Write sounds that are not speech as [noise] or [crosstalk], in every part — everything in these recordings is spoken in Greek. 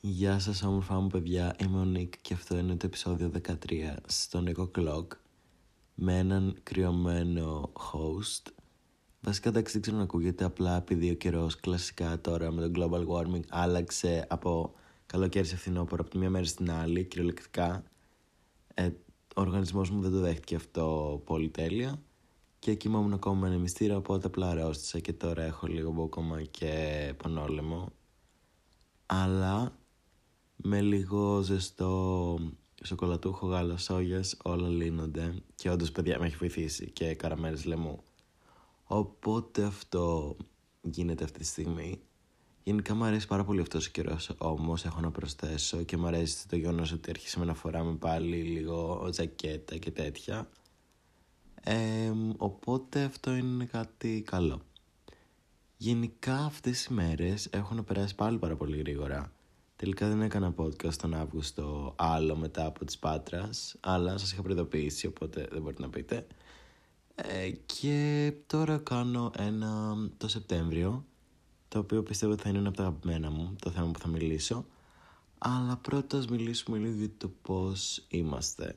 Γεια σας όμορφα μου παιδιά, είμαι ο Νίκ και αυτό είναι το επεισόδιο 13 στο Νίκο Clock με έναν κρυωμένο host. Βασικά εντάξει δεν ξέρω να ακούγεται απλά επειδή ο καιρός κλασικά τώρα με το global warming άλλαξε από καλοκαίρι σε φθινόπωρο από τη μία μέρα στην άλλη κυριολεκτικά. Ε, ο οργανισμός μου δεν το δέχτηκε αυτό πολύ τέλεια και κοιμόμουν ακόμα με ένα μυστήρα οπότε απλά αρρώστησα και τώρα έχω λίγο μπόκομα και πανόλεμο αλλά με λίγο ζεστό σοκολατούχο γάλα σόγιας όλα λύνονται και όντως παιδιά με έχει βοηθήσει και καραμέλες λαιμού. Οπότε αυτό γίνεται αυτή τη στιγμή Γενικά μου αρέσει πάρα πολύ αυτός ο καιρός όμως έχω να προσθέσω και μου αρέσει το γεγονός ότι αρχίσαμε να φοράμε πάλι λίγο τζακέτα και τέτοια. Ε, οπότε αυτό είναι κάτι καλό. Γενικά αυτές οι μέρες έχουν περάσει πάλι πάρα πολύ γρήγορα. Τελικά δεν έκανα podcast τον Αύγουστο άλλο μετά από τις Πάτρας, αλλά σας είχα προειδοποιήσει, οπότε δεν μπορείτε να πείτε. Ε, και τώρα κάνω ένα το Σεπτέμβριο, το οποίο πιστεύω ότι θα είναι ένα από τα αγαπημένα μου, το θέμα που θα μιλήσω. Αλλά πρώτα μιλήσουμε λίγο για το πώς είμαστε.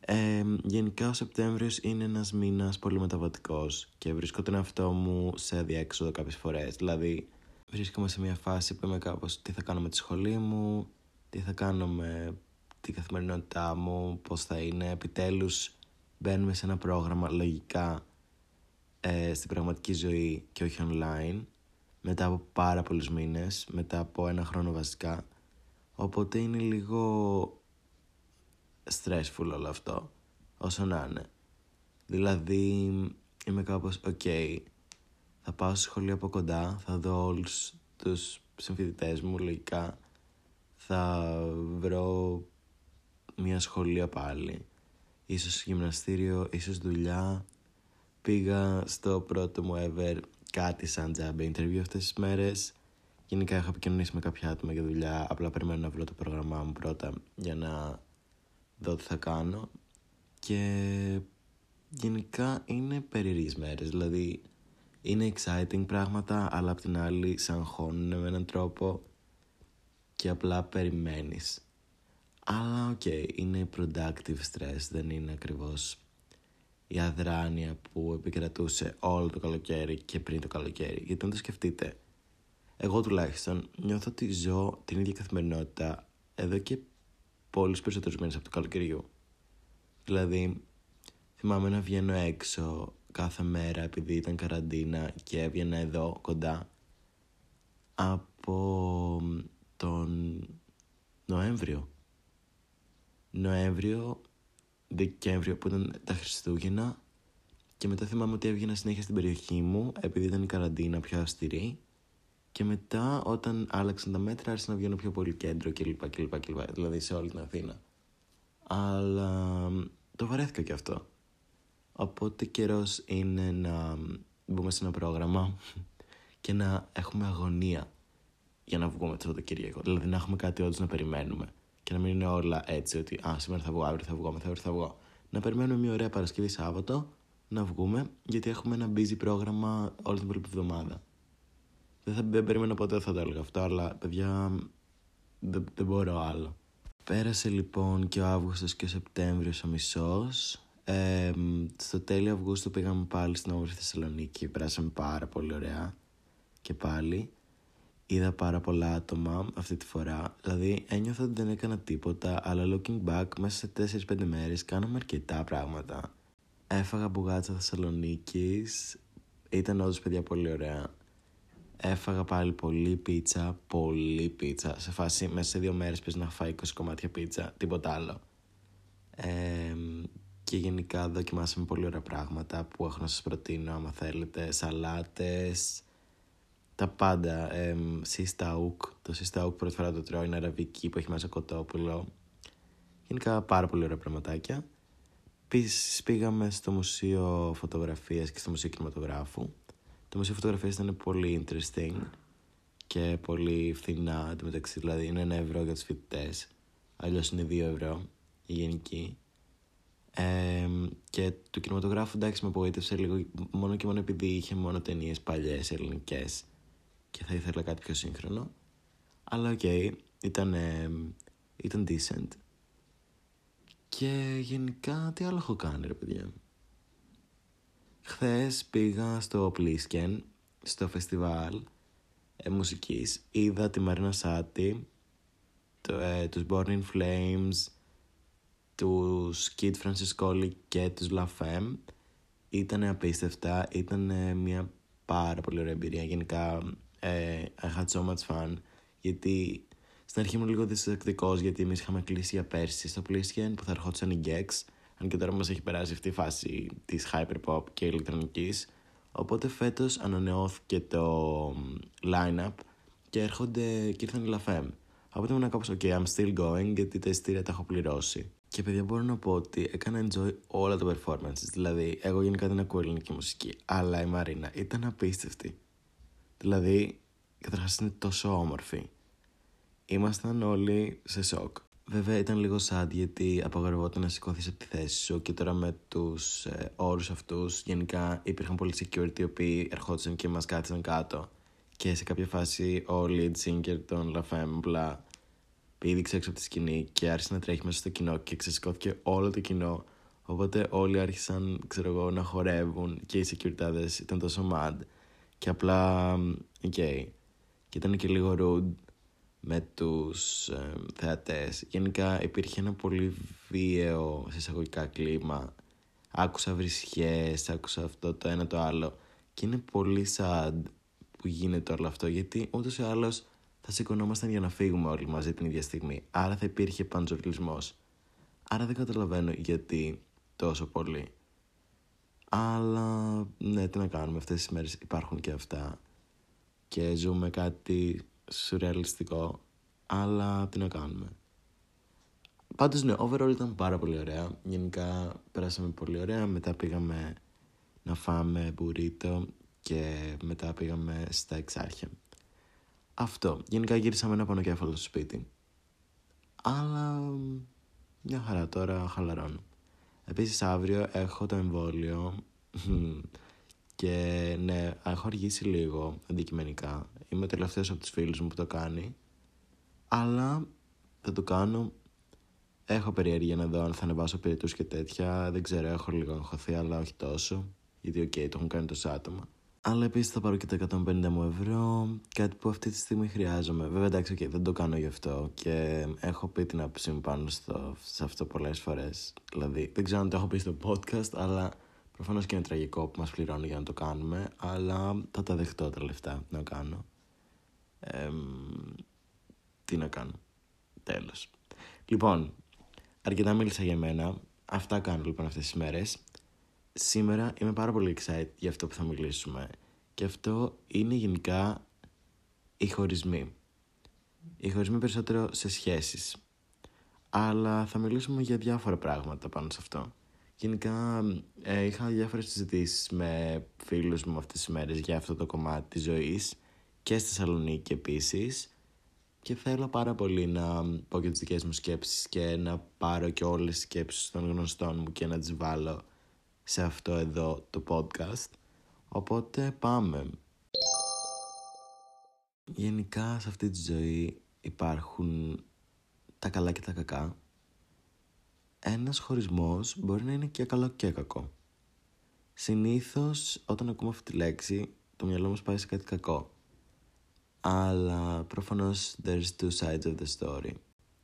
Ε, γενικά ο Σεπτέμβριος είναι ένας μήνας πολύ μεταβατικός και βρίσκω τον εαυτό μου σε αδιέξοδο κάποιες φορές. Δηλαδή βρίσκομαι σε μια φάση που είμαι κάπως τι θα κάνω με τη σχολή μου, τι θα κάνω με την καθημερινότητά μου, πώς θα είναι. Επιτέλους μπαίνουμε σε ένα πρόγραμμα λογικά ε, στην πραγματική ζωή και όχι online μετά από πάρα πολλούς μήνες, μετά από ένα χρόνο βασικά. Οπότε είναι λίγο stressful όλο αυτό, όσο να είναι. Δηλαδή είμαι κάπως, ok, θα πάω στο σχολείο από κοντά, θα δω όλους τους συμφοιτητές μου λογικά, θα βρω μια σχολεία πάλι, ίσως γυμναστήριο, ίσως δουλειά. Πήγα στο πρώτο μου ever κάτι σαν job interview αυτές τις μέρες. Γενικά έχω επικοινωνήσει με κάποια άτομα για δουλειά, απλά περιμένω να βρω το πρόγραμμά μου πρώτα για να δω τι θα κάνω. Και γενικά είναι περίεργες μέρες, δηλαδή είναι exciting πράγματα, αλλά απ' την άλλη σε αγχώνουν με έναν τρόπο και απλά περιμένεις. Αλλά OK, okay, είναι productive stress, δεν είναι ακριβώς η αδράνεια που επικρατούσε όλο το καλοκαίρι και πριν το καλοκαίρι. Γιατί αν το σκεφτείτε, εγώ τουλάχιστον νιώθω ότι ζω την ίδια καθημερινότητα εδώ και πολλούς περισσότερους μήνες από το καλοκαιριού. Δηλαδή, θυμάμαι να βγαίνω έξω κάθε μέρα επειδή ήταν καραντίνα και έβγαινα εδώ κοντά από τον Νοέμβριο. Νοέμβριο, Δεκέμβριο που ήταν τα Χριστούγεννα και μετά θυμάμαι ότι έβγαινα συνέχεια στην περιοχή μου επειδή ήταν η καραντίνα πιο αυστηρή και μετά όταν άλλαξαν τα μέτρα άρχισα να βγαίνω πιο πολύ κέντρο κλπ. κλπ, κλπ δηλαδή σε όλη την Αθήνα. Αλλά το βαρέθηκα και αυτό. Οπότε καιρός είναι να μπούμε σε ένα πρόγραμμα [laughs] και να έχουμε αγωνία για να βγούμε το Σαββατοκύριακο. Δηλαδή να έχουμε κάτι όντως να περιμένουμε. Και να μην είναι όλα έτσι ότι Α, σήμερα θα βγω, αύριο θα βγω, μεθαύριο θα βγω. Να περιμένουμε μια ωραία Παρασκευή Σάββατο να βγούμε, γιατί έχουμε ένα busy πρόγραμμα όλη την υπόλοιπη εβδομάδα. Δεν, θα, δεν περίμενα ποτέ θα το έλεγα αυτό, αλλά παιδιά δεν, δεν μπορώ άλλο. Πέρασε λοιπόν και ο Αύγουστος και ο Σεπτέμβριος ο μισός ε, στο τέλειο Αυγούστου πήγαμε πάλι στην όμορφη Θεσσαλονίκη. Περάσαμε πάρα πολύ ωραία και πάλι. Είδα πάρα πολλά άτομα αυτή τη φορά. Δηλαδή ένιωθα ότι δεν έκανα τίποτα, αλλά looking back μέσα σε 4-5 μέρες κάναμε αρκετά πράγματα. Έφαγα μπουγάτσα Θεσσαλονίκης. Ήταν όντως παιδιά πολύ ωραία. Έφαγα πάλι πολύ πίτσα, πολύ πίτσα. Σε φάση μέσα σε δύο μέρες πες να φάει 20 κομμάτια πίτσα, τίποτα άλλο. Ε, και γενικά δοκιμάσαμε πολύ ωραία πράγματα που έχω να σας προτείνω άμα θέλετε σαλάτες τα πάντα ε, σισταούκ το σισταούκ πρώτη φορά το τρώω είναι αραβική που έχει μέσα κοτόπουλο. Γενικά πάρα πολύ ωραία πραγματάκια. Επίσης πήγαμε στο Μουσείο Φωτογραφίας και στο Μουσείο Κινηματογράφου. Το Μουσείο Φωτογραφίας ήταν πολύ interesting και πολύ φθηνά μεταξύ δηλαδή είναι ένα ευρώ για τους φοιτητές. Αλλιώς είναι δύο ευρώ η γενική. Ε, και το κινηματογράφο εντάξει με απογοήτευσε λίγο μόνο και μόνο επειδή είχε μόνο ταινίες παλιές ελληνικές και θα ήθελα κάτι πιο σύγχρονο. Αλλά OK, okay, ήταν, ήταν decent. Και γενικά τι άλλο έχω κάνει ρε παιδιά. Χθες πήγα στο Πλίσκεν, στο φεστιβάλ ε, μουσικής. Είδα τη Μαρίνα Σάτι, το, ε, τους Born in Flames, τους Kid Franciscoli και τους La Femme. Ήταν απίστευτα, ήταν μια πάρα πολύ ωραία εμπειρία. Γενικά, ε, I had so much fun, γιατί στην αρχή ήμουν λίγο διστακτικό γιατί εμείς είχαμε κλείσει για πέρσι στο Plisken που θα ερχόντουσαν οι Gex. Αν και τώρα μας έχει περάσει αυτή η φάση της hyperpop και ηλεκτρονικής. Οπότε φέτος ανανεώθηκε το line-up και έρχονται και ήρθαν οι Lafem. Οπότε ήμουν κάπω OK, I'm still going γιατί τα ειστήρια τα έχω πληρώσει. Και παιδιά μπορώ να πω ότι έκανα enjoy όλα τα performances. Δηλαδή, εγώ γενικά δεν ακούω ελληνική μουσική, αλλά η Μαρίνα ήταν απίστευτη. Δηλαδή, καταρχάς είναι τόσο όμορφη. Ήμασταν όλοι σε σοκ. Βέβαια ήταν λίγο sad γιατί απαγορευόταν να σηκώθεις από τη θέση σου και τώρα με τους ε, όρους αυτούς γενικά υπήρχαν πολλοί security οι οποίοι ερχόντουσαν και μας κάθισαν κάτω. Και σε κάποια φάση ο lead singer των La Femme απλά πήδηξε έξω από τη σκηνή και άρχισε να τρέχει μέσα στο κοινό και ξεσηκώθηκε όλο το κοινό. Οπότε όλοι άρχισαν, ξέρω εγώ, να χορεύουν και οι security ήταν τόσο mad. Και απλά, OK. Okay. Και ήταν και λίγο rude με τους ε, θεατές. Γενικά υπήρχε ένα πολύ βίαιο σε εισαγωγικά κλίμα. Άκουσα βρισιές, άκουσα αυτό το ένα το άλλο. Και είναι πολύ sad που γίνεται όλο αυτό γιατί ούτως ή άλλως θα σηκωνόμασταν για να φύγουμε όλοι μαζί την ίδια στιγμή. Άρα θα υπήρχε πανζουρλισμός. Άρα δεν καταλαβαίνω γιατί τόσο πολύ. Αλλά ναι, τι να κάνουμε, αυτές τις μέρες υπάρχουν και αυτά. Και ζούμε κάτι σουρεαλιστικό, αλλά τι να κάνουμε. Πάντως ναι, overall ήταν πάρα πολύ ωραία. Γενικά περάσαμε πολύ ωραία. Μετά πήγαμε να φάμε μπουρίτο και μετά πήγαμε στα εξάρχεια. Αυτό. Γενικά γύρισαμε ένα πονοκέφαλο στο σπίτι. Αλλά μια χαρά τώρα χαλαρώνω. Επίσης αύριο έχω το εμβόλιο [laughs] και ναι, έχω αργήσει λίγο αντικειμενικά. Είμαι ο τελευταίος από τους φίλους μου που το κάνει. Αλλά θα το κάνω. Έχω περιέργεια να δω αν θα ανεβάσω πυρετούς και τέτοια. Δεν ξέρω, έχω λίγο αγχωθεί, αλλά όχι τόσο. Γιατί, OK, okay, το έχουν κάνει τόσο άτομα. Αλλά επίσης θα πάρω και τα 150 μου ευρώ. Κάτι που αυτή τη στιγμή χρειάζομαι. Βέβαια, εντάξει, okay, δεν το κάνω γι' αυτό. Και έχω πει την άποψή μου πάνω στο, σε αυτό πολλές φορές. Δηλαδή, δεν ξέρω αν το έχω πει στο podcast, αλλά Προφανώς και είναι τραγικό που μας πληρώνει για να το κάνουμε, αλλά θα τα δεχτώ τα λεφτά να κάνω. Ε, τι να κάνω. Τέλος. Λοιπόν, αρκετά μίλησα για μένα. Αυτά κάνω λοιπόν αυτές τις μέρες. Σήμερα είμαι πάρα πολύ excited για αυτό που θα μιλήσουμε. Και αυτό είναι γενικά οι χωρισμοί. Οι χωρισμοί περισσότερο σε σχέσεις. Αλλά θα μιλήσουμε για διάφορα πράγματα πάνω σε αυτό. Γενικά ε, είχα διάφορες συζητήσεις με φίλους μου αυτές τις μέρες για αυτό το κομμάτι της ζωής και στη Θεσσαλονίκη επίσης και θέλω πάρα πολύ να πω και τις δικές μου σκέψεις και να πάρω και όλες τις σκέψεις των γνωστών μου και να τις βάλω σε αυτό εδώ το podcast. Οπότε πάμε. Γενικά σε αυτή τη ζωή υπάρχουν τα καλά και τα κακά ένας χωρισμός μπορεί να είναι και καλό και κακό. Συνήθως όταν ακούμε αυτή τη λέξη το μυαλό μας πάει σε κάτι κακό. Αλλά προφανώς there's two sides of the story.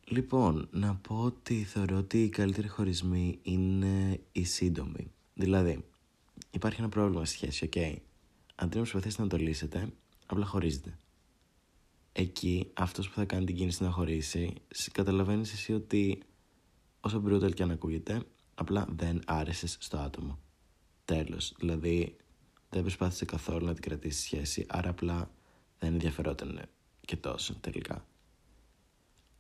Λοιπόν, να πω ότι θεωρώ ότι οι καλύτεροι χωρισμοί είναι οι σύντομοι. Δηλαδή, υπάρχει ένα πρόβλημα στη σχέση, ok. Αντί να προσπαθήσετε να το λύσετε, απλά χωρίζετε. Εκεί, αυτός που θα κάνει την κίνηση να χωρίσει, καταλαβαίνεις εσύ ότι όσο brutal και αν ακούγεται, απλά δεν άρεσες στο άτομο. Τέλος, δηλαδή δεν προσπάθησε καθόλου να την κρατήσει σχέση, άρα απλά δεν ενδιαφερόταν και τόσο τελικά.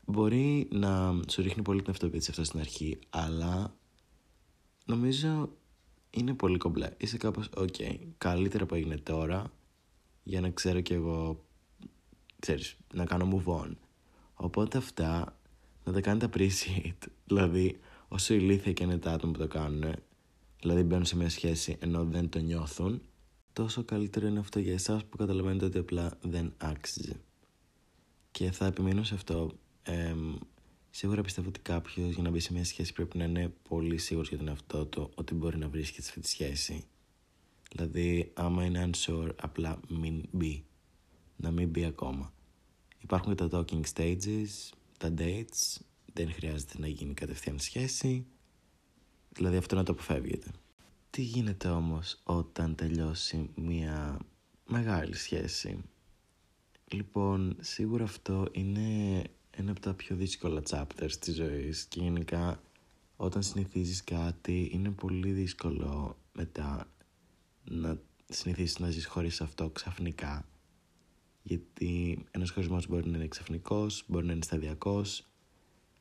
Μπορεί να σου ρίχνει πολύ την αυτοποίηση αυτό στην αρχή, αλλά νομίζω είναι πολύ κομπλέ. Είσαι κάπως, οκ, καλύτερα που έγινε τώρα, για να ξέρω κι εγώ, ξέρεις, να κάνω move on. Οπότε αυτά να τα κάνετε appreciate. [laughs] Δηλαδή, όσο ηλίθια και είναι τα άτομα που το κάνουν, δηλαδή μπαίνουν σε μια σχέση ενώ δεν το νιώθουν, τόσο καλύτερο είναι αυτό για εσάς που καταλαβαίνετε ότι απλά δεν άξιζε. Και θα επιμείνω σε αυτό. Ε, σίγουρα πιστεύω ότι κάποιος για να μπει σε μια σχέση πρέπει να είναι πολύ σίγουρος για τον εαυτό του ότι μπορεί να βρίσκεται σε αυτή τη σχέση. Δηλαδή, άμα είναι unsure, απλά μην μπει. Να μην μπει ακόμα. Υπάρχουν και τα talking stages, τα dates, δεν χρειάζεται να γίνει κατευθείαν σχέση. Δηλαδή αυτό να το αποφεύγετε. Τι γίνεται όμως όταν τελειώσει μια μεγάλη σχέση; Λοιπόν, σίγουρα αυτό είναι ένα από τα πιο δύσκολα chapters της ζωής και γενικά όταν συνηθίζεις κάτι είναι πολύ δύσκολο μετά να συνηθίσεις να ζεις χωρίς αυτό ξαφνικά. Γιατί ένας χωρισμός μπορεί να είναι ξαφνικός, μπορεί να είναι σταδιακός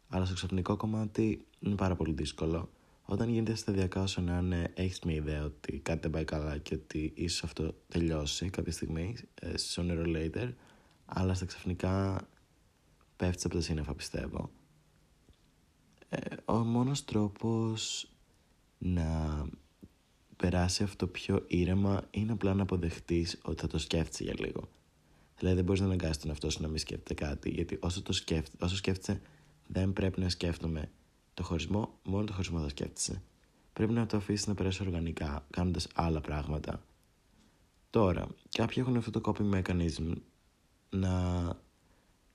αλλά στο ξαφνικό κομμάτι είναι πάρα πολύ δύσκολο. Όταν γίνεται σταδιακά όσο να είναι έχεις μια ιδέα ότι κάτι δεν πάει καλά και ότι ίσως αυτό τελειώσει κάποια στιγμή ε, sooner or later αλλά στα ξαφνικά πέφτεις από τα σύννεφα πιστεύω ε, ο μόνος τρόπος να περάσει αυτό πιο ήρεμα είναι απλά να αποδεχτείς ότι θα το σκέφτεσαι για λίγο δηλαδή δεν μπορείς να αναγκάσεις τον εαυτό σου να μην σκέφτεται κάτι γιατί όσο, το σκέφτε, όσο σκέφτεσαι δεν πρέπει να σκέφτομαι το χωρισμό, μόνο το χωρισμό θα σκέφτεσαι. Πρέπει να το αφήσεις να περάσει οργανικά, κάνοντας άλλα πράγματα. Τώρα, κάποιοι έχουν αυτό το coping mechanism να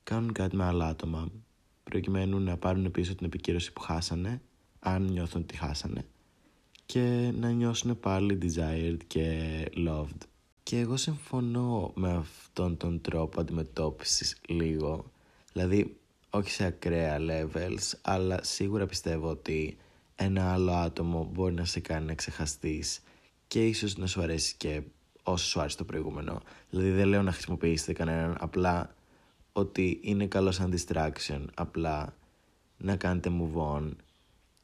κάνουν κάτι με άλλα άτομα, προκειμένου να πάρουν πίσω την επικύρωση που χάσανε, αν νιώθουν ότι χάσανε, και να νιώσουν πάλι desired και loved. Και εγώ συμφωνώ με αυτόν τον τρόπο αντιμετώπισης λίγο. Δηλαδή, όχι σε ακραία levels, αλλά σίγουρα πιστεύω ότι ένα άλλο άτομο μπορεί να σε κάνει να ξεχαστείς και ίσως να σου αρέσει και όσο σου άρεσε το προηγούμενο. Δηλαδή δεν λέω να χρησιμοποιήσετε κανέναν, απλά ότι είναι καλός σαν distraction, απλά να κάνετε move on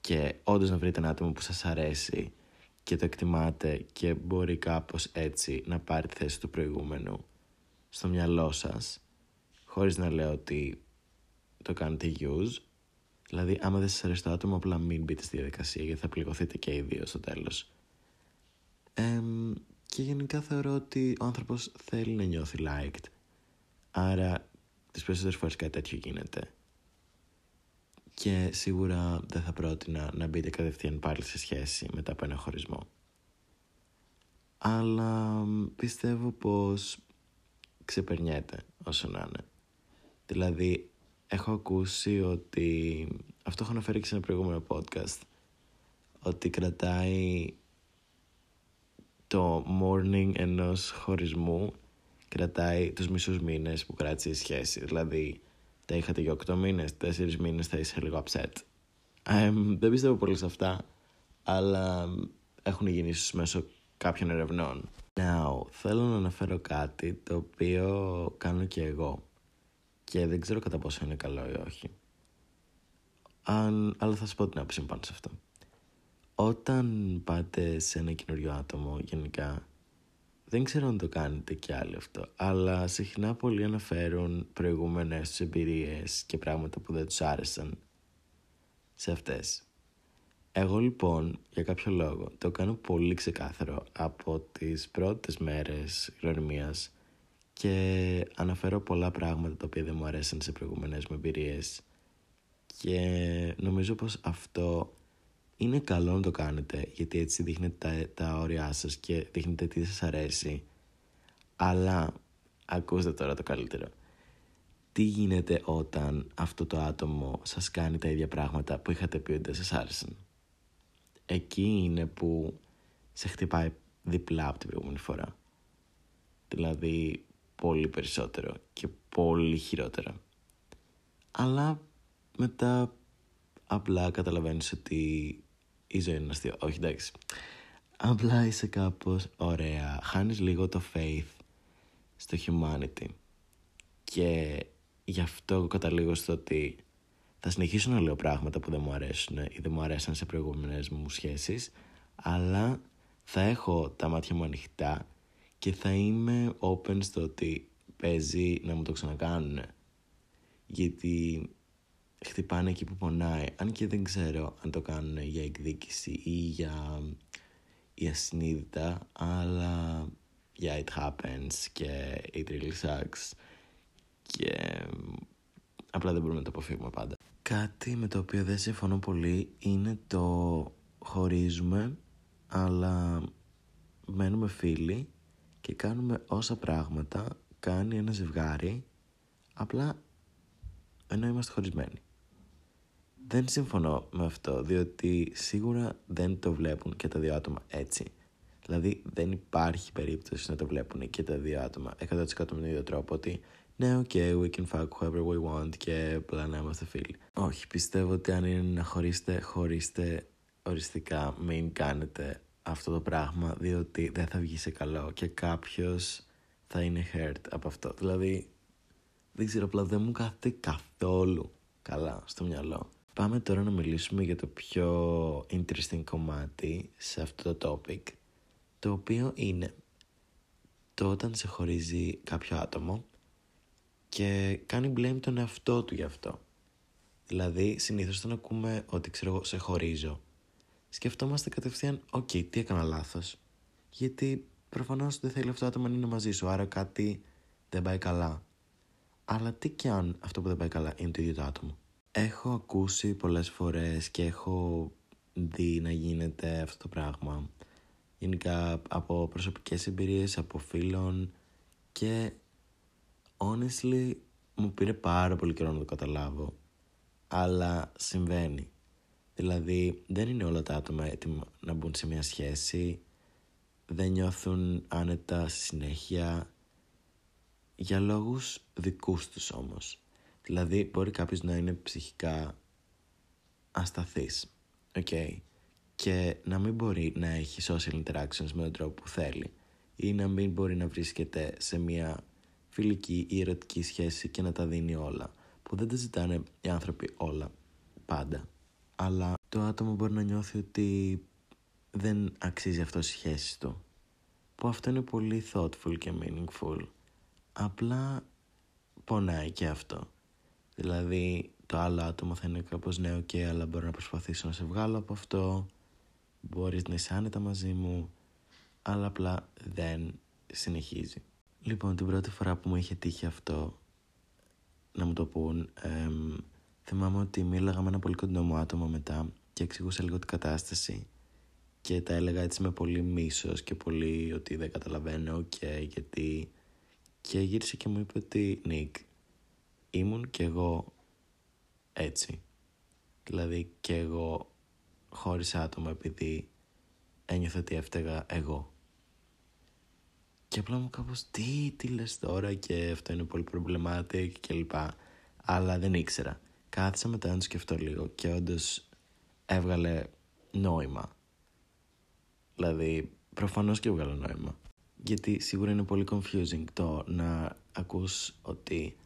και όντως να βρείτε ένα άτομο που σας αρέσει και το εκτιμάτε και μπορεί κάπως έτσι να πάρει τη θέση του προηγούμενου στο μυαλό σας χωρίς να λέω ότι το κάνετε use. Δηλαδή, άμα δεν σας αρέσει το άτομο, απλά μην μπείτε στη διαδικασία γιατί θα πληγωθείτε και οι δύο στο τέλος. Ε, και γενικά θεωρώ ότι ο άνθρωπος θέλει να νιώθει liked. Άρα, τις περισσότερες φορές κάτι τέτοιο γίνεται. Και σίγουρα δεν θα πρότεινα να μπείτε κατευθείαν πάλι σε σχέση μετά από ένα χωρισμό. Αλλά πιστεύω πως ξεπερνιέται όσο να είναι. Δηλαδή, έχω ακούσει ότι αυτό έχω αναφέρει και σε ένα προηγούμενο podcast ότι κρατάει το morning ενός χωρισμού κρατάει τους μισούς μήνες που κράτησε η σχέση δηλαδή τα είχατε για 8 μήνες, 4 μήνες θα είσαι λίγο upset δεν πιστεύω πολύ σε αυτά αλλά έχουν γίνει ίσως μέσω κάποιων ερευνών Now, θέλω να αναφέρω κάτι το οποίο κάνω και εγώ και δεν ξέρω κατά πόσο είναι καλό ή όχι. Αν, αλλά θα σας πω την άποψη μου πάνω σε αυτό. Όταν πάτε σε ένα καινούριο άτομο, γενικά, δεν ξέρω αν το κάνετε κι άλλοι αυτό, αλλά συχνά πολλοί αναφέρουν προηγούμενες τους εμπειρίες και πράγματα που δεν τους άρεσαν σε αυτές. Εγώ λοιπόν, για κάποιο λόγο, το κάνω πολύ ξεκάθαρο από τις πρώτες μέρες γνωριμίας και αναφέρω πολλά πράγματα τα οποία δεν μου αρέσαν σε προηγούμενες μου εμπειρίες και νομίζω πως αυτό είναι καλό να το κάνετε γιατί έτσι δείχνετε τα, τα όρια σας και δείχνετε τι σας αρέσει. Αλλά ακούστε τώρα το καλύτερο. Τι γίνεται όταν αυτό το άτομο σας κάνει τα ίδια πράγματα που είχατε πει ότι δεν σας άρεσαν; Εκεί είναι που σε χτυπάει διπλά από την προηγούμενη φορά. Δηλαδή πολύ περισσότερο και πολύ χειρότερο. Αλλά μετά απλά καταλαβαίνεις ότι η ζωή είναι αστείο. Όχι εντάξει. Απλά είσαι κάπως ωραία. Χάνεις λίγο το faith στο humanity. Και γι' αυτό καταλήγω στο ότι θα συνεχίσω να λέω πράγματα που δεν μου αρέσουν ή δεν μου αρέσαν σε προηγούμενες μου σχέσεις αλλά θα έχω τα μάτια μου ανοιχτά και θα είμαι open στο ότι παίζει να μου το ξανακάνουν. Γιατί χτυπάνε εκεί που πονάει. Αν και δεν ξέρω αν το κάνουν για εκδίκηση ή για η ασυνείδητα, αλλά yeah, it happens και it really sucks και απλά δεν μπορούμε να το αποφύγουμε πάντα. Κάτι με το οποίο δεν συμφωνώ πολύ είναι το χωρίζουμε αλλά μένουμε φίλοι και κάνουμε όσα πράγματα κάνει ένα ζευγάρι απλά ενώ είμαστε χωρισμένοι. Δεν συμφωνώ με αυτό, διότι σίγουρα δεν το βλέπουν και τα δύο άτομα έτσι. Δηλαδή δεν υπάρχει περίπτωση να το βλέπουν και τα δύο άτομα 100% με τον ίδιο τρόπο ότι ναι, OK, okay, we can fuck whoever we want και απλά να είμαστε φίλοι. Όχι, πιστεύω ότι αν είναι να χωρίσετε, χωρίστε οριστικά, μην κάνετε αυτό το πράγμα, διότι δεν θα βγει σε καλό και κάποιος θα είναι hurt από αυτό. Δηλαδή, δεν ξέρω, απλά δεν μου κάθεται καθόλου καλά στο μυαλό. Πάμε τώρα να μιλήσουμε για το πιο interesting κομμάτι σε αυτό το topic, το οποίο είναι το όταν σε χωρίζει κάποιο άτομο και κάνει blame τον εαυτό του γι' αυτό. Δηλαδή, συνήθως όταν ακούμε ότι ξέρω εγώ σε χωρίζω, σκεφτόμαστε κατευθείαν, OK, okay, τι έκανα λάθος. Γιατί προφανώς δεν θέλει αυτό το άτομο να είναι μαζί σου, άρα κάτι δεν πάει καλά. Αλλά τι κι αν αυτό που δεν πάει καλά είναι το ίδιο το άτομο. Έχω ακούσει πολλές φορές και έχω δει να γίνεται αυτό το πράγμα. Γενικά από προσωπικές εμπειρίες, από φίλων και honestly μου πήρε πάρα πολύ καιρό να το καταλάβω. Αλλά συμβαίνει. Δηλαδή δεν είναι όλα τα άτομα έτοιμα να μπουν σε μια σχέση. Δεν νιώθουν άνετα στη συνέχεια. Για λόγους δικούς τους όμως. Δηλαδή μπορεί κάποιος να είναι ψυχικά ασταθής. Okay. Και να μην μπορεί να έχει social interactions με τον τρόπο που θέλει. Ή να μην μπορεί να βρίσκεται σε μια φιλική ή ερωτική σχέση και να τα δίνει όλα. Που δεν τα ζητάνε οι άνθρωποι όλα πάντα. Αλλά το άτομο μπορεί να νιώθει ότι δεν αξίζει αυτό η σχέση του. Που αυτό είναι πολύ thoughtful και meaningful. Απλά πονάει και αυτό. Δηλαδή το άλλο άτομο θα είναι κάπως νέο και αλλά μπορώ να προσπαθήσω να σε βγάλω από αυτό. Μπορείς να είσαι άνετα μαζί μου. Αλλά απλά δεν συνεχίζει. Λοιπόν, την πρώτη φορά που μου είχε τύχει αυτό να μου το πούν, εμ, θυμάμαι ότι μίλαγα με ένα πολύ κοντινό μου άτομο μετά και εξηγούσα λίγο την κατάσταση και τα έλεγα έτσι με πολύ μίσος και πολύ ότι δεν καταλαβαίνω και γιατί και γύρισε και μου είπε ότι Νίκ, ήμουν κι εγώ έτσι. Δηλαδή και εγώ χώρισα άτομα επειδή ένιωθα ότι έφταιγα εγώ. Και απλά μου κάπως τι, τι λες τώρα και αυτό είναι πολύ problematic και λοιπά. Αλλά δεν ήξερα. Κάθισα μετά να το σκεφτώ λίγο και όντως έβγαλε νόημα. Δηλαδή προφανώς και έβγαλε νόημα. Γιατί σίγουρα είναι πολύ confusing το να ακούς ότι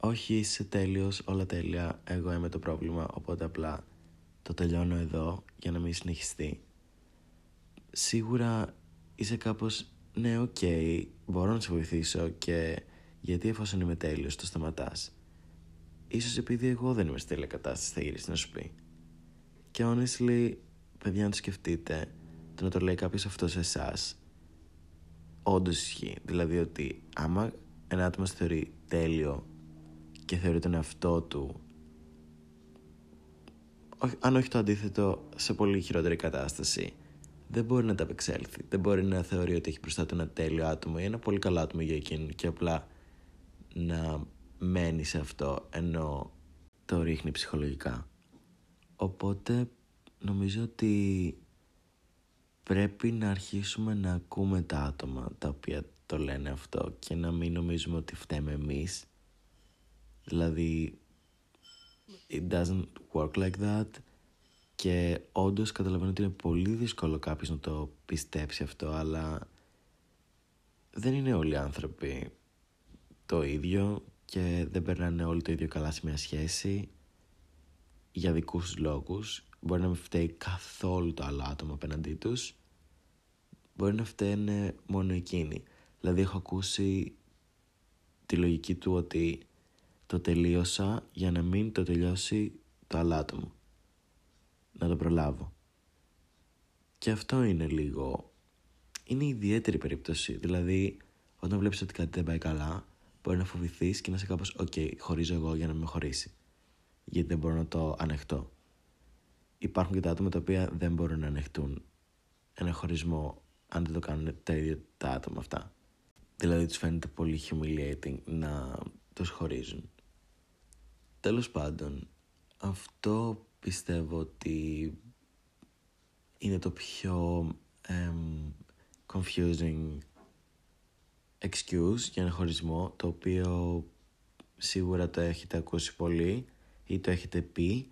όχι είσαι τέλειος, όλα τέλεια, εγώ είμαι το πρόβλημα, οπότε απλά το τελειώνω εδώ για να μην συνεχιστεί. Σίγουρα είσαι κάπως ναι, okay, μπορώ να σε βοηθήσω και γιατί εφόσον είμαι τέλειος το σταματάς. Ίσως επειδή εγώ δεν είμαι στη τέλεια κατάσταση θα γυρίσει να σου πει. Και honestly, παιδιά να το σκεφτείτε, το να το λέει κάποιος αυτός σε εσάς. όντως ισχύει. Δηλαδή ότι άμα ένα άτομο σε θεωρεί τέλειο και θεωρεί τον εαυτό του αν όχι το αντίθετο σε πολύ χειρότερη κατάσταση δεν μπορεί να τα απεξέλθει. Δεν μπορεί να θεωρεί ότι έχει μπροστά του ένα τέλειο άτομο ή ένα πολύ καλό άτομο για εκείνον και απλά να μένει σε αυτό ενώ το ρίχνει ψυχολογικά. Οπότε νομίζω ότι πρέπει να αρχίσουμε να ακούμε τα άτομα τα οποία το λένε αυτό και να μην νομίζουμε ότι φταίμε εμείς. Δηλαδή, it doesn't work like that και όντως καταλαβαίνω ότι είναι πολύ δύσκολο κάποιος να το πιστέψει αυτό, αλλά δεν είναι όλοι οι άνθρωποι το ίδιο και δεν περνάνε όλοι το ίδιο καλά σε μια σχέση για δικούς τους λόγους. Μπορεί να μην φταίει καθόλου το άλλο άτομο απέναντί τους. Μπορεί να φταίνε μόνο εκείνοι. Δηλαδή έχω ακούσει τη λογική του ότι το τελείωσα για να μην το τελειώσει το άλλο άτομο. Να το προλάβω. Και αυτό είναι λίγο... Είναι ιδιαίτερη περίπτωση. Δηλαδή, όταν βλέπεις ότι κάτι δεν πάει καλά, μπορεί να φοβηθείς και να είσαι κάπως «Ok, χωρίζω εγώ για να με χωρίσει». Γιατί δεν μπορώ να το ανεχτώ. Υπάρχουν και τα άτομα τα οποία δεν μπορούν να ανεχτούν ένα χωρισμό αν δεν το κάνουν τα ίδια τα άτομα αυτά. Δηλαδή τους φαίνεται πολύ humiliating να τους χωρίζουν. Τέλος πάντων, αυτό πιστεύω ότι είναι το πιο um, confusing excuse για ένα χωρισμό το οποίο σίγουρα το έχετε ακούσει πολύ ή το έχετε πει.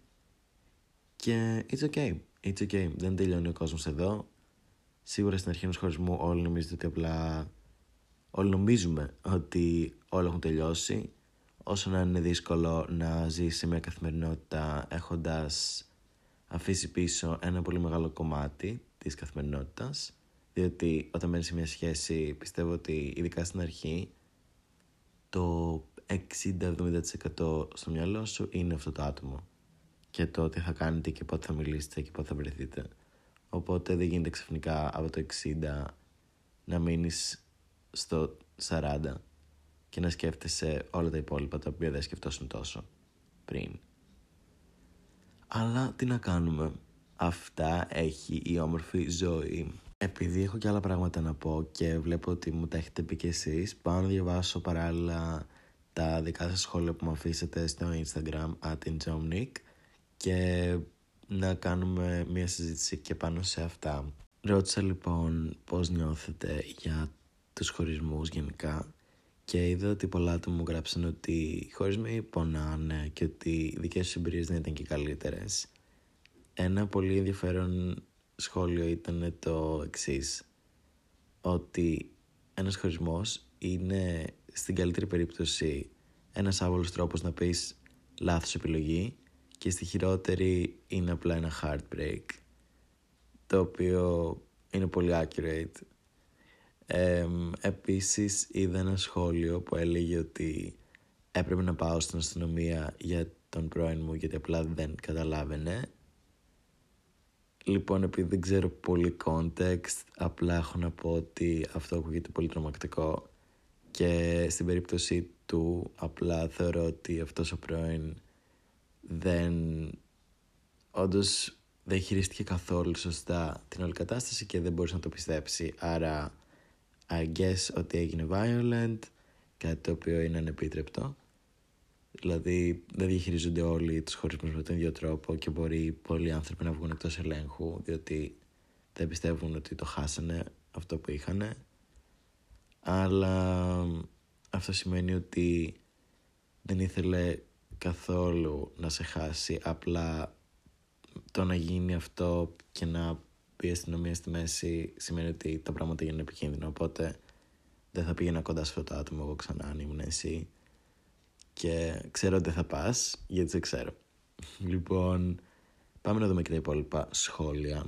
Και it's okay, it's okay, δεν τελειώνει ο κόσμος εδώ. Σίγουρα στην αρχή ενός χωρισμού όλοι νομίζετε ότι απλά όλοι νομίζουμε ότι όλα έχουν τελειώσει όσο να είναι δύσκολο να ζήσει μια καθημερινότητα έχοντας αφήσει πίσω ένα πολύ μεγάλο κομμάτι της καθημερινότητας διότι όταν μένεις σε μια σχέση πιστεύω ότι ειδικά στην αρχή το 60-70% στο μυαλό σου είναι αυτό το άτομο. Και το τι θα κάνετε και πότε θα μιλήσετε και πότε θα βρεθείτε. Οπότε δεν γίνεται ξαφνικά από το 60 να μείνεις στο 40 και να σκέφτεσαι όλα τα υπόλοιπα τα οποία δεν σκεφτόσουν τόσο πριν. Αλλά τι να κάνουμε. Αυτά έχει η όμορφη ζωή. Επειδή έχω και άλλα πράγματα να πω και βλέπω ότι μου τα έχετε πει και εσείς, πάω να διαβάσω παράλληλα τα δικά σας σχόλια που μου αφήσετε στο Instagram at και να κάνουμε μια συζήτηση και πάνω σε αυτά. Ρώτησα λοιπόν πώς νιώθετε για τους χωρισμούς γενικά και είδα ότι πολλά άτομα μου γράψαν ότι οι χωρισμοί πονάνε και ότι οι δικές τους εμπειρίες δεν ήταν και καλύτερες. Ένα πολύ ενδιαφέρον σχόλιο ήταν το εξής. ότι ένας χωρισμός είναι στην καλύτερη περίπτωση ένας άβολος τρόπος να πεις λάθος επιλογή και στη χειρότερη είναι απλά ένα heartbreak το οποίο είναι πολύ accurate ε, επίσης είδα ένα σχόλιο που έλεγε ότι έπρεπε να πάω στην αστυνομία για τον πρώην μου γιατί απλά δεν καταλάβαινε. Λοιπόν, επειδή δεν ξέρω πολύ context, απλά έχω να πω ότι αυτό ακούγεται πολύ τρομακτικό και στην περίπτωση του απλά θεωρώ ότι αυτός ο πρώην δεν όντως δεν χειρίστηκε καθόλου σωστά την όλη κατάσταση και δεν μπορούσε να το πιστέψει άρα I guess ότι έγινε violent, κάτι το οποίο είναι ανεπίτρεπτο. Δηλαδή δεν διαχειρίζονται όλοι τους χωρισμούς με τον ίδιο τρόπο και μπορεί πολλοί άνθρωποι να βγουν εκτός ελέγχου διότι δεν πιστεύουν ότι το χάσανε αυτό που είχαν. Αλλά αυτό σημαίνει ότι δεν ήθελε καθόλου να σε χάσει απλά το να γίνει αυτό και να πει η αστυνομία στη μέση σημαίνει ότι τα πράγματα γίνουν επικίνδυνα. Οπότε δεν θα πήγαινα κοντά σε αυτό το άτομο εγώ ξανά αν ήμουν εσύ. Και ξέρω ότι δεν θα πας, γιατί δεν ξέρω. [laughs] Λοιπόν, πάμε να δούμε και τα υπόλοιπα σχόλια.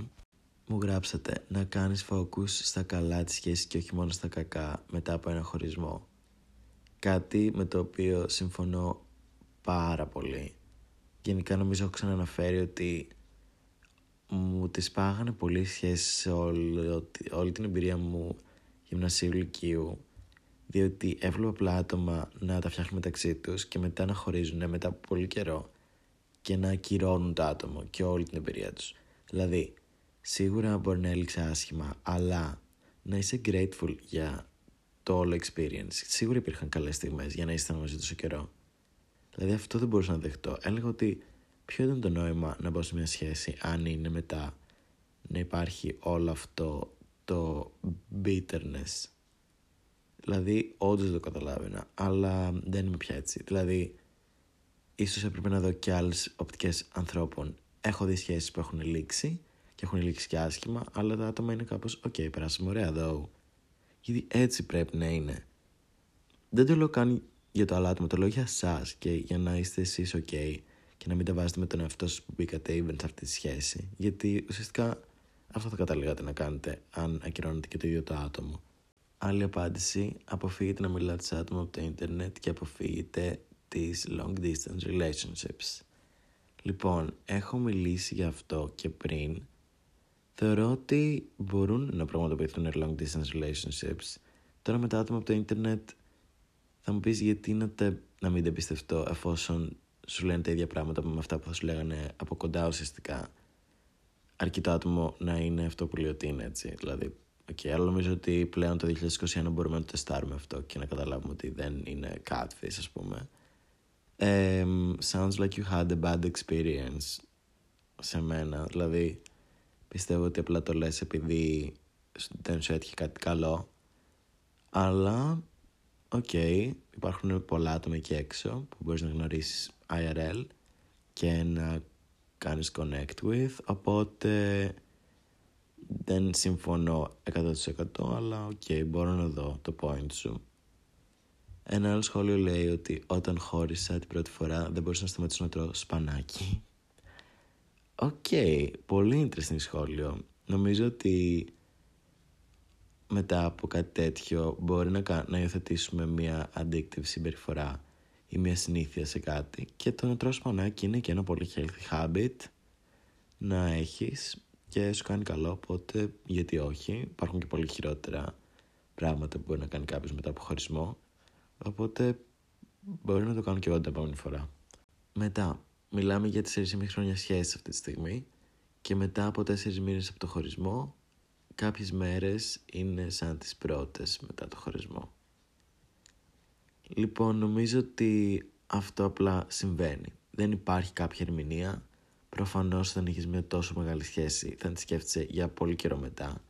Μου γράψατε να κάνεις focus στα καλά της σχέσης και όχι μόνο στα κακά μετά από ένα χωρισμό. Κάτι με το οποίο συμφωνώ πάρα πολύ. Γενικά νομίζω έχω ξαναναφέρει ότι μου τις πάγανε πολύ σχέσεις σε όλη, όλη την εμπειρία μου γυμνασίου λυκείου διότι έβλεπα απλά άτομα να τα φτιάχνουν μεταξύ τους και μετά να χωρίζουν μετά από πολύ καιρό και να ακυρώνουν το άτομο και όλη την εμπειρία τους. Δηλαδή, σίγουρα μπορεί να έλειξε άσχημα, αλλά να είσαι grateful για το όλο experience. Σίγουρα υπήρχαν καλές στιγμές για να είστε μαζί τόσο καιρό. Δηλαδή αυτό δεν μπορούσα να δεχτώ. Έλεγα ότι ποιο ήταν το νόημα να μπω σε μια σχέση αν είναι μετά να υπάρχει όλο αυτό το bitterness; Δηλαδή, όντως δεν το καταλάβαινα, αλλά δεν είμαι πια έτσι. Δηλαδή, ίσως έπρεπε να δω και άλλες οπτικές ανθρώπων. Έχω δει σχέσεις που έχουν λήξει και έχουν λήξει και άσχημα, αλλά τα άτομα είναι κάπως, okay, περάσαμε ωραία εδώ. Γιατί έτσι πρέπει να είναι. Δεν το λέω καν για το άλλο άτομο, το λέω για εσά και για να είστε εσείς ok και να μην τα βάζετε με τον εαυτό σας που μπήκατε even σε αυτή τη σχέση. Γιατί ουσιαστικά αυτό θα καταλήγατε να κάνετε αν ακυρώνετε και το ίδιο το άτομο. Άλλη απάντηση, αποφύγετε να μιλάτε σε άτομα από το ίντερνετ και αποφύγετε τις long distance relationships. Λοιπόν, έχω μιλήσει για αυτό και πριν. Θεωρώ ότι μπορούν να πραγματοποιηθούν long distance relationships. Τώρα με τα άτομα από το ίντερνετ θα μου πεις γιατί να, τε, να μην τα πιστευτώ εφόσον σου λένε τα ίδια πράγματα με αυτά που θα σου λέγανε από κοντά ουσιαστικά. Αρκεί το άτομο να είναι αυτό που λέει ότι είναι έτσι. Δηλαδή, okay, αλλά νομίζω ότι πλέον το 2021 μπορούμε να το τεστάρουμε αυτό και να καταλάβουμε ότι δεν είναι catfish ας πούμε. Um, sounds like you had a bad experience σε μένα. Δηλαδή, πιστεύω ότι απλά το λες επειδή δεν σου έτυχε κάτι καλό. Αλλά, okay, υπάρχουν πολλά άτομα εκεί έξω που μπορείς να γνωρίσεις IRL και να κάνεις connect with, οπότε δεν συμφωνώ 100% αλλά okay, μπορώ να δω το point σου. Ένα άλλο σχόλιο λέει ότι όταν χώρισα την πρώτη φορά δεν μπορούσα να σταματήσω να τρώω σπανάκι. Okay, πολύ interesting σχόλιο. Νομίζω ότι μετά από κάτι τέτοιο μπορεί να, να υιοθετήσουμε μια addictive συμπεριφορά ή μια συνήθεια σε κάτι. Και το να τρως σπανάκι είναι και ένα πολύ healthy habit να έχεις και σου κάνει καλό οπότε γιατί όχι. Υπάρχουν και πολύ χειρότερα πράγματα που μπορεί να κάνει κάποιος μετά από χωρισμό. Οπότε μπορεί να το κάνω και εγώ την επόμενη φορά. Μετά μιλάμε για 4,5 χρόνια σχέσης αυτή τη στιγμή και μετά από 4 μήνες από το χωρισμό κάποιες μέρες είναι σαν τις πρώτες μετά το χωρισμό Λοιπόν, νομίζω ότι αυτό απλά συμβαίνει. Δεν υπάρχει κάποια ερμηνεία. Προφανώς όταν έχεις μια τόσο μεγάλη σχέση θα τη σκέφτεσαι για πολύ καιρό μετά.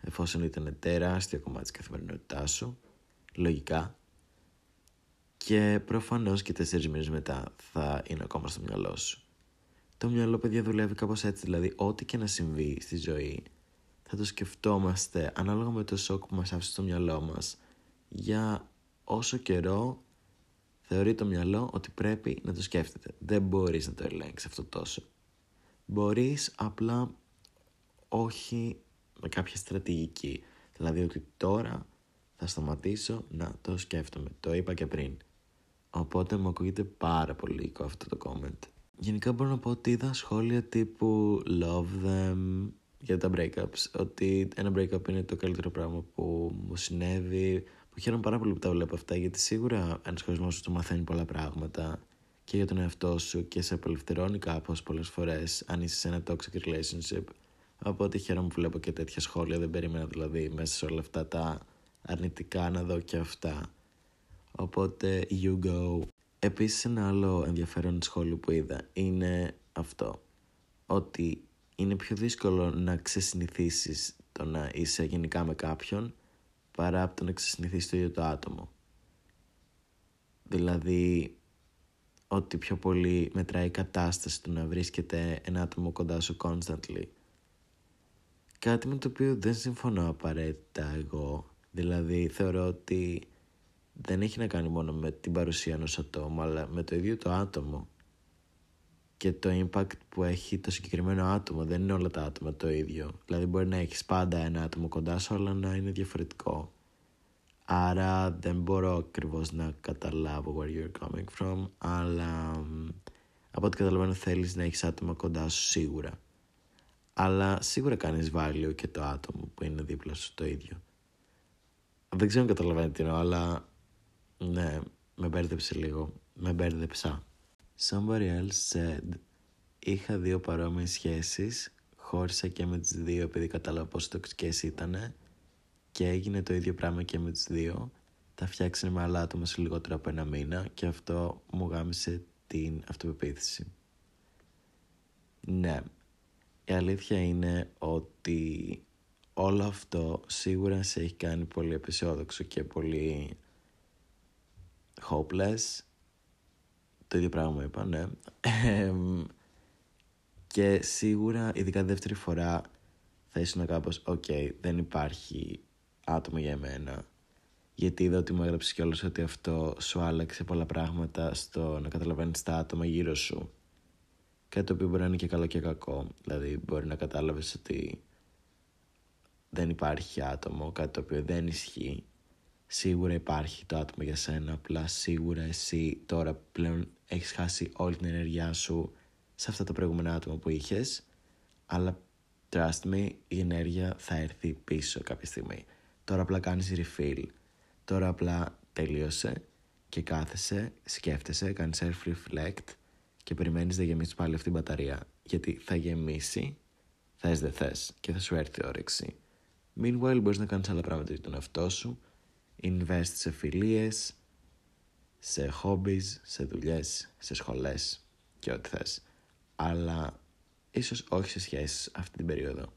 Εφόσον ήταν τεράστιο κομμάτι της καθημερινότητάς σου. Λογικά. Και προφανώς και τέσσερις μήνες μετά θα είναι ακόμα στο μυαλό σου. Το μυαλό, παιδιά, δουλεύει κάπως έτσι. Δηλαδή, ό,τι και να συμβεί στη ζωή θα το σκεφτόμαστε ανάλογα με το σοκ που μας άφησε στο μυαλό μας για όσο καιρό θεωρεί το μυαλό ότι πρέπει να το σκέφτεται. Δεν μπορείς να το ελέγξεις αυτό τόσο. Μπορείς απλά όχι με κάποια στρατηγική. Δηλαδή ότι τώρα θα σταματήσω να το σκέφτομαι. Το είπα και πριν. Οπότε μου ακούγεται πάρα πολύ αυτό το comment. Γενικά μπορώ να πω ότι είδα σχόλια τύπου love them για τα breakups. Ότι ένα breakup είναι το καλύτερο πράγμα που μου συνέβη που χαίρομαι πάρα πολύ που τα βλέπω αυτά γιατί σίγουρα ένας χωρισμό σου του μαθαίνει πολλά πράγματα και για τον εαυτό σου και σε απελευθερώνει κάπως πολλές φορές αν είσαι σε ένα toxic relationship. Οπότε χαίρομαι που βλέπω και τέτοια σχόλια. Δεν περίμενα δηλαδή μέσα σε όλα αυτά τα αρνητικά να δω και αυτά. Οπότε you go. Επίσης ένα άλλο ενδιαφέρον σχόλιο που είδα είναι αυτό. Ότι είναι πιο δύσκολο να ξεσυνηθίσεις το να είσαι γενικά με κάποιον παρά από το να ξεσυνηθίσει το ίδιο το άτομο. Δηλαδή, ότι πιο πολύ μετράει η κατάσταση του να βρίσκεται ένα άτομο κοντά σου constantly. Κάτι με το οποίο δεν συμφωνώ απαραίτητα εγώ. Δηλαδή, θεωρώ ότι δεν έχει να κάνει μόνο με την παρουσία ενός ατόμου, αλλά με το ίδιο το άτομο και το impact που έχει το συγκεκριμένο άτομο. Δεν είναι όλα τα άτομα το ίδιο. Δηλαδή μπορεί να έχεις πάντα ένα άτομο κοντά σου, αλλά να είναι διαφορετικό. Άρα δεν μπορώ ακριβώς να καταλάβω where you're coming from, αλλά από ό,τι καταλαβαίνω θέλεις να έχεις άτομα κοντά σου σίγουρα. Αλλά σίγουρα κάνεις value και το άτομο που είναι δίπλα σου το ίδιο. Δεν ξέρω αν καταλαβαίνετε τι εννοώ, αλλά ναι, με μπέρδεψε λίγο. Με μπέρδεψα. Somebody else said Είχα δύο παρόμοιες σχέσεις Χώρισα και με τις δύο επειδή κατάλαβα πόσο τοξικές ήτανε Και έγινε το ίδιο πράγμα και με τις δύο. Τα φτιάξανε με άλλα άτομα σε λιγότερο από ένα μήνα Και αυτό μου γάμισε την αυτοπεποίθηση. Ναι Η αλήθεια είναι ότι όλο αυτό σίγουρα σε έχει κάνει πολύ απεσιόδοξο και πολύ hopeless το ίδιο πράγμα είπα, ναι. και σίγουρα, ειδικά δεύτερη φορά, θα ήσουν κάπως, οκ, δεν υπάρχει άτομο για εμένα. Γιατί είδα ότι μου έγραψε κιόλας ότι αυτό σου άλλαξε πολλά πράγματα στο να καταλαβαίνεις τα άτομα γύρω σου. Κάτι το οποίο μπορεί να είναι και καλό και κακό. Δηλαδή μπορεί να κατάλαβες ότι δεν υπάρχει άτομο, κάτι το οποίο δεν ισχύει. σίγουρα υπάρχει το άτομο για σένα, απλά σίγουρα εσύ τώρα πλέον έχεις χάσει όλη την ενέργειά σου σε αυτά τα προηγούμενα άτομα που είχες, αλλά trust me, η ενέργεια θα έρθει πίσω κάποια στιγμή. Τώρα απλά κάνεις refill. Τώρα απλά τελείωσε και κάθεσαι, σκέφτεσαι, κάνεις self-reflect και περιμένεις να γεμίσεις πάλι αυτή η μπαταρία. Γιατί θα γεμίσει, θες δεν θες και θα σου έρθει η όρεξη. Meanwhile μπορείς να κάνεις άλλα πράγματα για τον εαυτό σου, invest σε φιλίες, σε hobbies, σε δουλειές, σε σχολές και ό,τι θες. Αλλά ίσως όχι σε σχέσεις αυτή την περίοδο.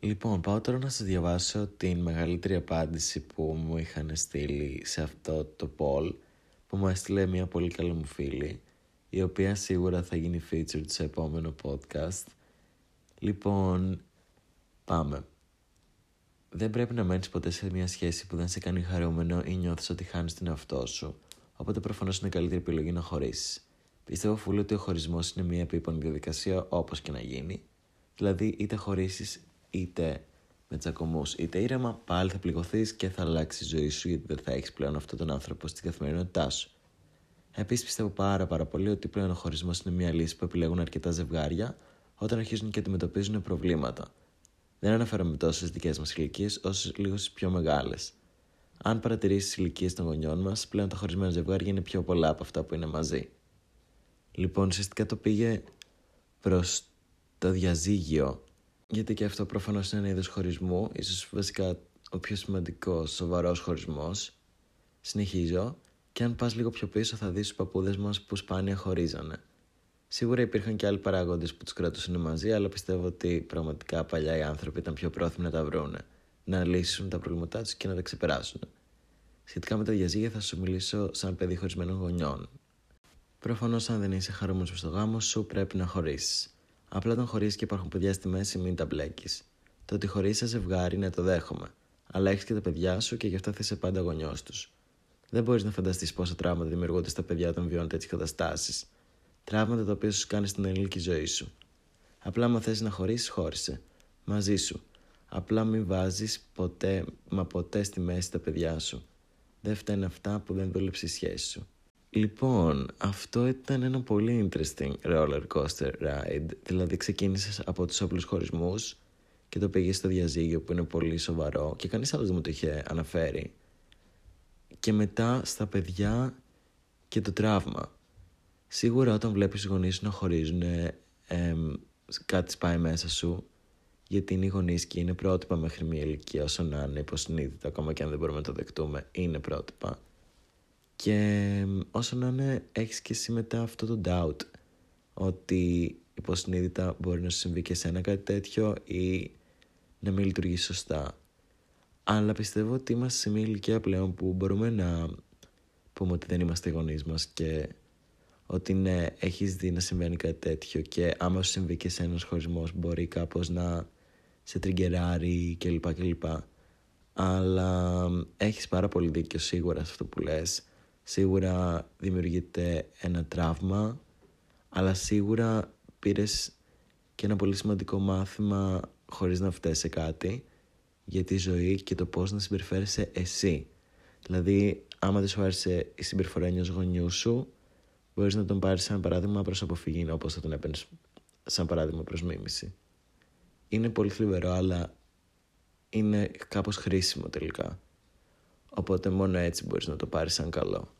Λοιπόν, πάω τώρα να σας διαβάσω την μεγαλύτερη απάντηση που μου είχαν στείλει σε αυτό το poll που μου έστειλε μια πολύ καλή μου φίλη η οποία σίγουρα θα γίνει featured σε επόμενο podcast. Λοιπόν, πάμε. Δεν πρέπει να μένεις ποτέ σε μια σχέση που δεν σε κάνει χαρούμενο ή νιώθεις ότι χάνεις τον εαυτό σου. Οπότε προφανώς είναι καλύτερη επιλογή να χωρίσεις. Πιστεύω φούλη ότι ο χωρισμός είναι μια επίπονη διαδικασία όπως και να γίνει. Δηλαδή είτε χωρίσεις είτε με τσακωμούς είτε ήρεμα, πάλι θα πληγωθείς και θα αλλάξει η ζωή σου γιατί δεν θα έχεις πλέον αυτόν τον άνθρωπο στην καθημερινότητά σου. Επίσης, πιστεύω πάρα, πάρα πολύ ότι πλέον ο χωρισμός είναι μια λύση που επιλέγουν αρκετά ζευγάρια όταν αρχίζουν και αντιμετωπίζουν προβλήματα. Δεν αναφέρομαι τόσο στις δικές μας ηλικίες όσο λίγο στις πιο μεγάλες. Αν παρατηρήσεις τις ηλικίες των γονιών μας, πλέον τα χωρισμένα ζευγάρια είναι πιο πολλά από αυτά που είναι μαζί. Λοιπόν, ουσιαστικά το πήγε προς το διαζύγιο γιατί και αυτό προφανώς είναι ένα είδος χωρισμού, ίσως βασικά ο πιο σημαντικός σοβαρός χωρισμός. Συνεχίζω και αν πας λίγο πιο πίσω θα δεις τους παππούδες μας που σπάνια χωρίζανε. Σίγουρα υπήρχαν και άλλοι παράγοντες που τους κρατούσαν μαζί, αλλά πιστεύω ότι πραγματικά παλιά οι άνθρωποι ήταν πιο πρόθυμοι να τα βρούνε, να λύσουν τα προβλήματά τους και να τα ξεπεράσουν. Σχετικά με τα διαζύγια, θα σου μιλήσω σαν παιδί χωρισμένων γονιών. Προφανώς, αν δεν είσαι χαρούμενος στο γάμο σου, πρέπει να χωρίσεις. Απλά όταν χωρίσει και υπάρχουν παιδιά στη μέση, μην τα μπλέκεις. Το ότι χωρίσει σε ζευγάρι, ναι, το δέχομαι. Αλλά έχεις και τα παιδιά σου και γι' αυτό θα είσαι πάντα γονιός τους. Δεν μπορείς να φανταστείς πόσα τραύματα δημιουργούνται στα παιδιά όταν βιώνουν τέτοιε καταστάσεις. Τραύματα τα οποία σου κάνει στην ενήλικη ζωή σου. Απλά, άμα θες να χωρίσεις, χώρισε. Μαζί σου. Απλά μην βάζεις ποτέ, μα ποτέ στη μέση τα παιδιά σου. Δεν φταίνουν αυτά που δεν δούλεψε η σχέση σου. Λοιπόν, αυτό ήταν ένα πολύ interesting roller coaster ride. Δηλαδή ξεκίνησες από τους όπλους χωρισμούς και το πήγες στο διαζύγιο που είναι πολύ σοβαρό και κανείς άλλος δεν μου το είχε αναφέρει. Και μετά στα παιδιά και το τραύμα. Σίγουρα όταν βλέπεις οι γονείς σου να χωρίζουν κάτι σπάει μέσα σου γιατί είναι οι γονείς και είναι πρότυπα μέχρι μια ηλικία όσο να είναι υποσυνείδητα ακόμα και αν δεν μπορούμε να το δεκτούμε είναι πρότυπα και όσο να είναι, έχεις και εσύ μετά αυτό το doubt ότι υποσυνείδητα μπορεί να σου συμβεί και εσένα κάτι τέτοιο ή να μην λειτουργείς σωστά. Αλλά πιστεύω ότι είμαστε σε μια ηλικία πλέον που μπορούμε να πούμε ότι δεν είμαστε γονείς μας και ότι ναι, έχεις δει να συμβαίνει κάτι τέτοιο και άμα σου συμβεί και σε ένας χωρισμός μπορεί κάπως να σε τριγκεράρει κλπ. κλπ. Αλλά έχεις πάρα πολύ δίκιο σίγουρα σε αυτό που λες σίγουρα δημιουργείται ένα τραύμα, αλλά σίγουρα πήρες και ένα πολύ σημαντικό μάθημα χωρίς να φταίει σε κάτι για τη ζωή και το πώς να συμπεριφέρεσαι εσύ. Δηλαδή, άμα δεν σου άρεσε η συμπεριφορά ενός γονιού σου, μπορείς να τον πάρεις σαν παράδειγμα προς αποφυγή, όπως θα τον έπαιρνες σαν παράδειγμα προς μίμηση. Είναι πολύ θλιβερό, αλλά είναι κάπως χρήσιμο τελικά. Οπότε μόνο έτσι μπορείς να το πάρεις σαν καλό.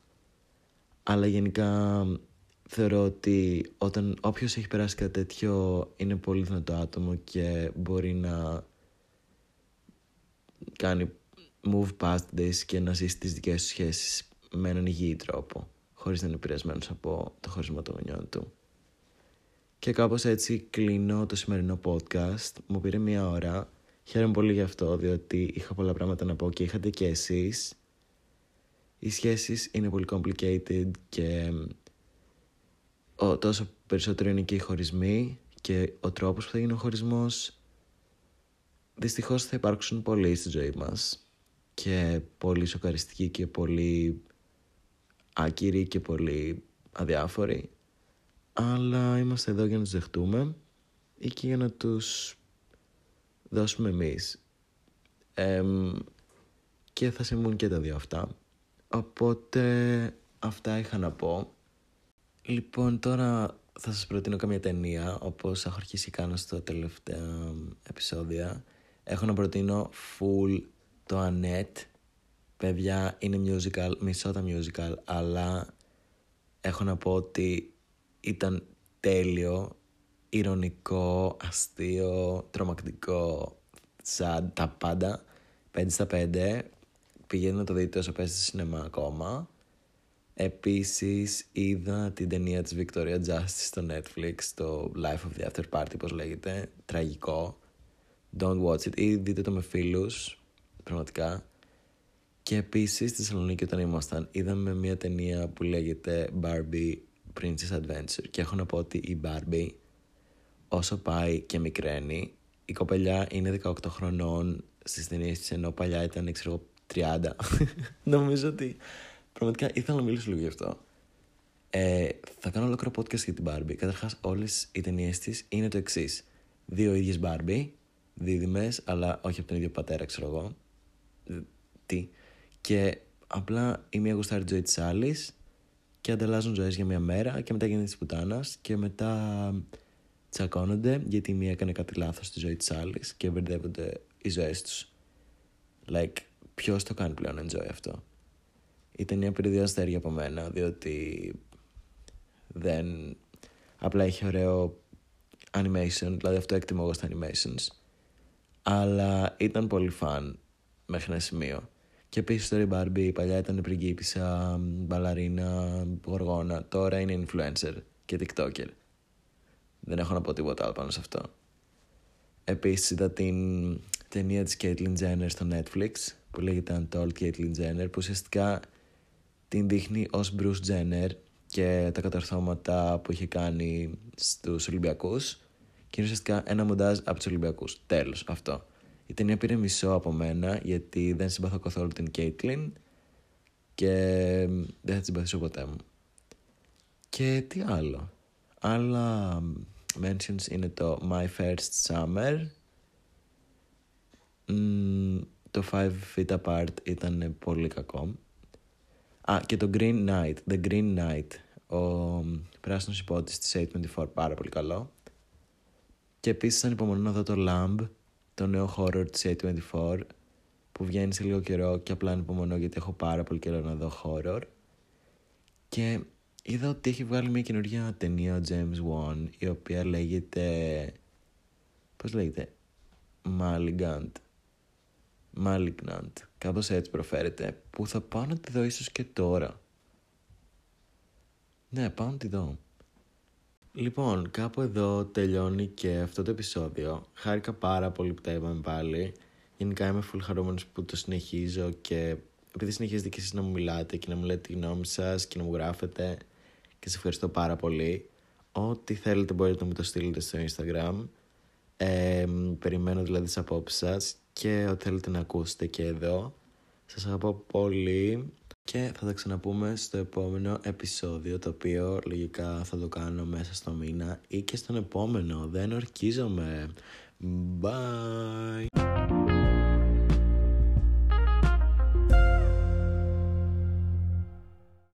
Αλλά γενικά θεωρώ ότι όταν όποιος έχει περάσει κάτι τέτοιο είναι πολύ δυνατό άτομο και μπορεί να κάνει move past this και να ζήσει τις δικές του σχέσεις με έναν υγιή τρόπο χωρίς να είναι επηρεασμένος από το χωρισμό των γονιών του. Και κάπως έτσι κλείνω το σημερινό podcast. Μου πήρε μία ώρα. Χαίρομαι πολύ γι' αυτό, διότι είχα πολλά πράγματα να πω και είχατε και εσείς οι σχέσεις είναι πολύ complicated και ο, τόσο περισσότερο είναι και οι χωρισμοί και ο τρόπος που θα γίνει ο χωρισμός δυστυχώς θα υπάρξουν πολλοί στη ζωή μας και πολύ σοκαριστικοί και πολύ άκυροι και πολύ αδιάφοροι αλλά είμαστε εδώ για να τους δεχτούμε ή και για να τους δώσουμε εμείς και θα συμβούν και τα δύο αυτά. Οπότε αυτά είχα να πω. Λοιπόν, τώρα θα σας προτείνω καμία ταινία, όπως έχω αρχίσει κάνω στο τελευταίο επεισόδια. Έχω να προτείνω full το Annette. Παιδιά, είναι musical, μισό τα musical, αλλά έχω να πω ότι ήταν τέλειο, ηρωνικό, αστείο, τρομακτικό, σαν τα πάντα. 5 στα 5. Πηγαίνω να το δείτε όσο παίζει στο σινεμά ακόμα. Επίσης είδα την ταινία της Victoria Justice στο Netflix, το Life of the After Party, πώς λέγεται, τραγικό. Don't watch it ή δείτε το με φίλους, πραγματικά. Και επίσης στη Θεσσαλονίκη όταν ήμασταν είδαμε μια ταινία που λέγεται Barbie Princess Adventure. Και έχω να πω ότι η Barbie όσο πάει και μικραίνει η κοπελιά είναι 18 χρονών στις ταινίες της ενώ παλιά ήταν ξέρω 30 [laughs] νομίζω ότι πραγματικά ήθελα να μιλήσω λίγο γι' αυτό. Ε, θα κάνω ολόκληρο podcast για την Barbie. Καταρχάς όλες οι ταινίες της είναι το εξής. δύο ίδιες Barbie δίδυμες αλλά όχι από τον ίδιο πατέρα ξέρω εγώ. Τι; Και απλά η μία γουστάρει τη ζωή της άλλης και ανταλλάζουν ζωές για μία μέρα και μετά γίνεται της πουτάνας και μετά τσακώνονται γιατί η μία έκανε κάτι λάθος στη ζωή της άλλης και μπερδεύονται οι ζωές τους. Like, ποιος το κάνει πλέον enjoy αυτό; Η ταινία πήρε δύο αστέρια από μένα διότι δεν. Απλά έχει ωραίο animation, δηλαδή αυτό εκτιμώ εγώ στα animations. Αλλά ήταν πολύ φαν μέχρι ένα σημείο. Και επίσης τώρα η Barbie παλιά ήταν πριγκίπισσα, μπαλαρίνα, γοργόνα. Τώρα είναι influencer και TikToker. Δεν έχω να πω τίποτα άλλο πάνω σε αυτό. Επίσης είδα την ταινία της Caitlyn Jenner στο Netflix που λέγεται Untold Caitlyn Jenner που ουσιαστικά την δείχνει ως Bruce Jenner και τα καταρθώματα που είχε κάνει στους Ολυμπιακούς και είναι ουσιαστικά ένα μοντάζ από τους Ολυμπιακούς. Τέλος αυτό. Η ταινία πήρε μισό από μένα γιατί δεν συμπαθώ καθόλου την Κέιτλιν και δεν θα την συμπαθήσω ποτέ μου. Και τι άλλο. Άλλα mentions είναι το My First Summer. το Five Feet Apart ήταν πολύ κακό. Α, και το Green Knight. The Green Knight. Ο πράσινος υπότης της A24. Πάρα πολύ καλό. Και επίσης ανυπομονώ να δω το Lamb το νέο horror της A24 που βγαίνει σε λίγο καιρό και απλά ανυπομονώ γιατί έχω πάρα πολύ καιρό να δω horror. Και είδα ότι έχει βγάλει μια καινούργια ταινία ο James Wan η οποία λέγεται πώς λέγεται Malignant. Malignant. Κάπως έτσι προφέρεται. Που θα πάω να τη δω ίσως και τώρα. Ναι πάω να τη δω Λοιπόν, κάπου εδώ τελειώνει και αυτό το επεισόδιο. Χάρηκα πάρα πολύ που τα είπαμε πάλι. Γενικά είμαι full χαρούμενος που το συνεχίζω και επειδή συνεχίζετε και εσείς να μου μιλάτε και να μου λέτε τη γνώμη σας και να μου γράφετε και σε ευχαριστώ πάρα πολύ. Ό,τι θέλετε μπορείτε να μου το στείλετε στο Instagram. Ε, περιμένω δηλαδή τις απόψεις σας και ό,τι θέλετε να ακούσετε και εδώ. Σας αγαπώ πολύ και θα τα ξαναπούμε στο επόμενο επεισόδιο το οποίο λογικά θα το κάνω μέσα στο μήνα ή και στον επόμενο. Δεν ορκίζομαι. Bye!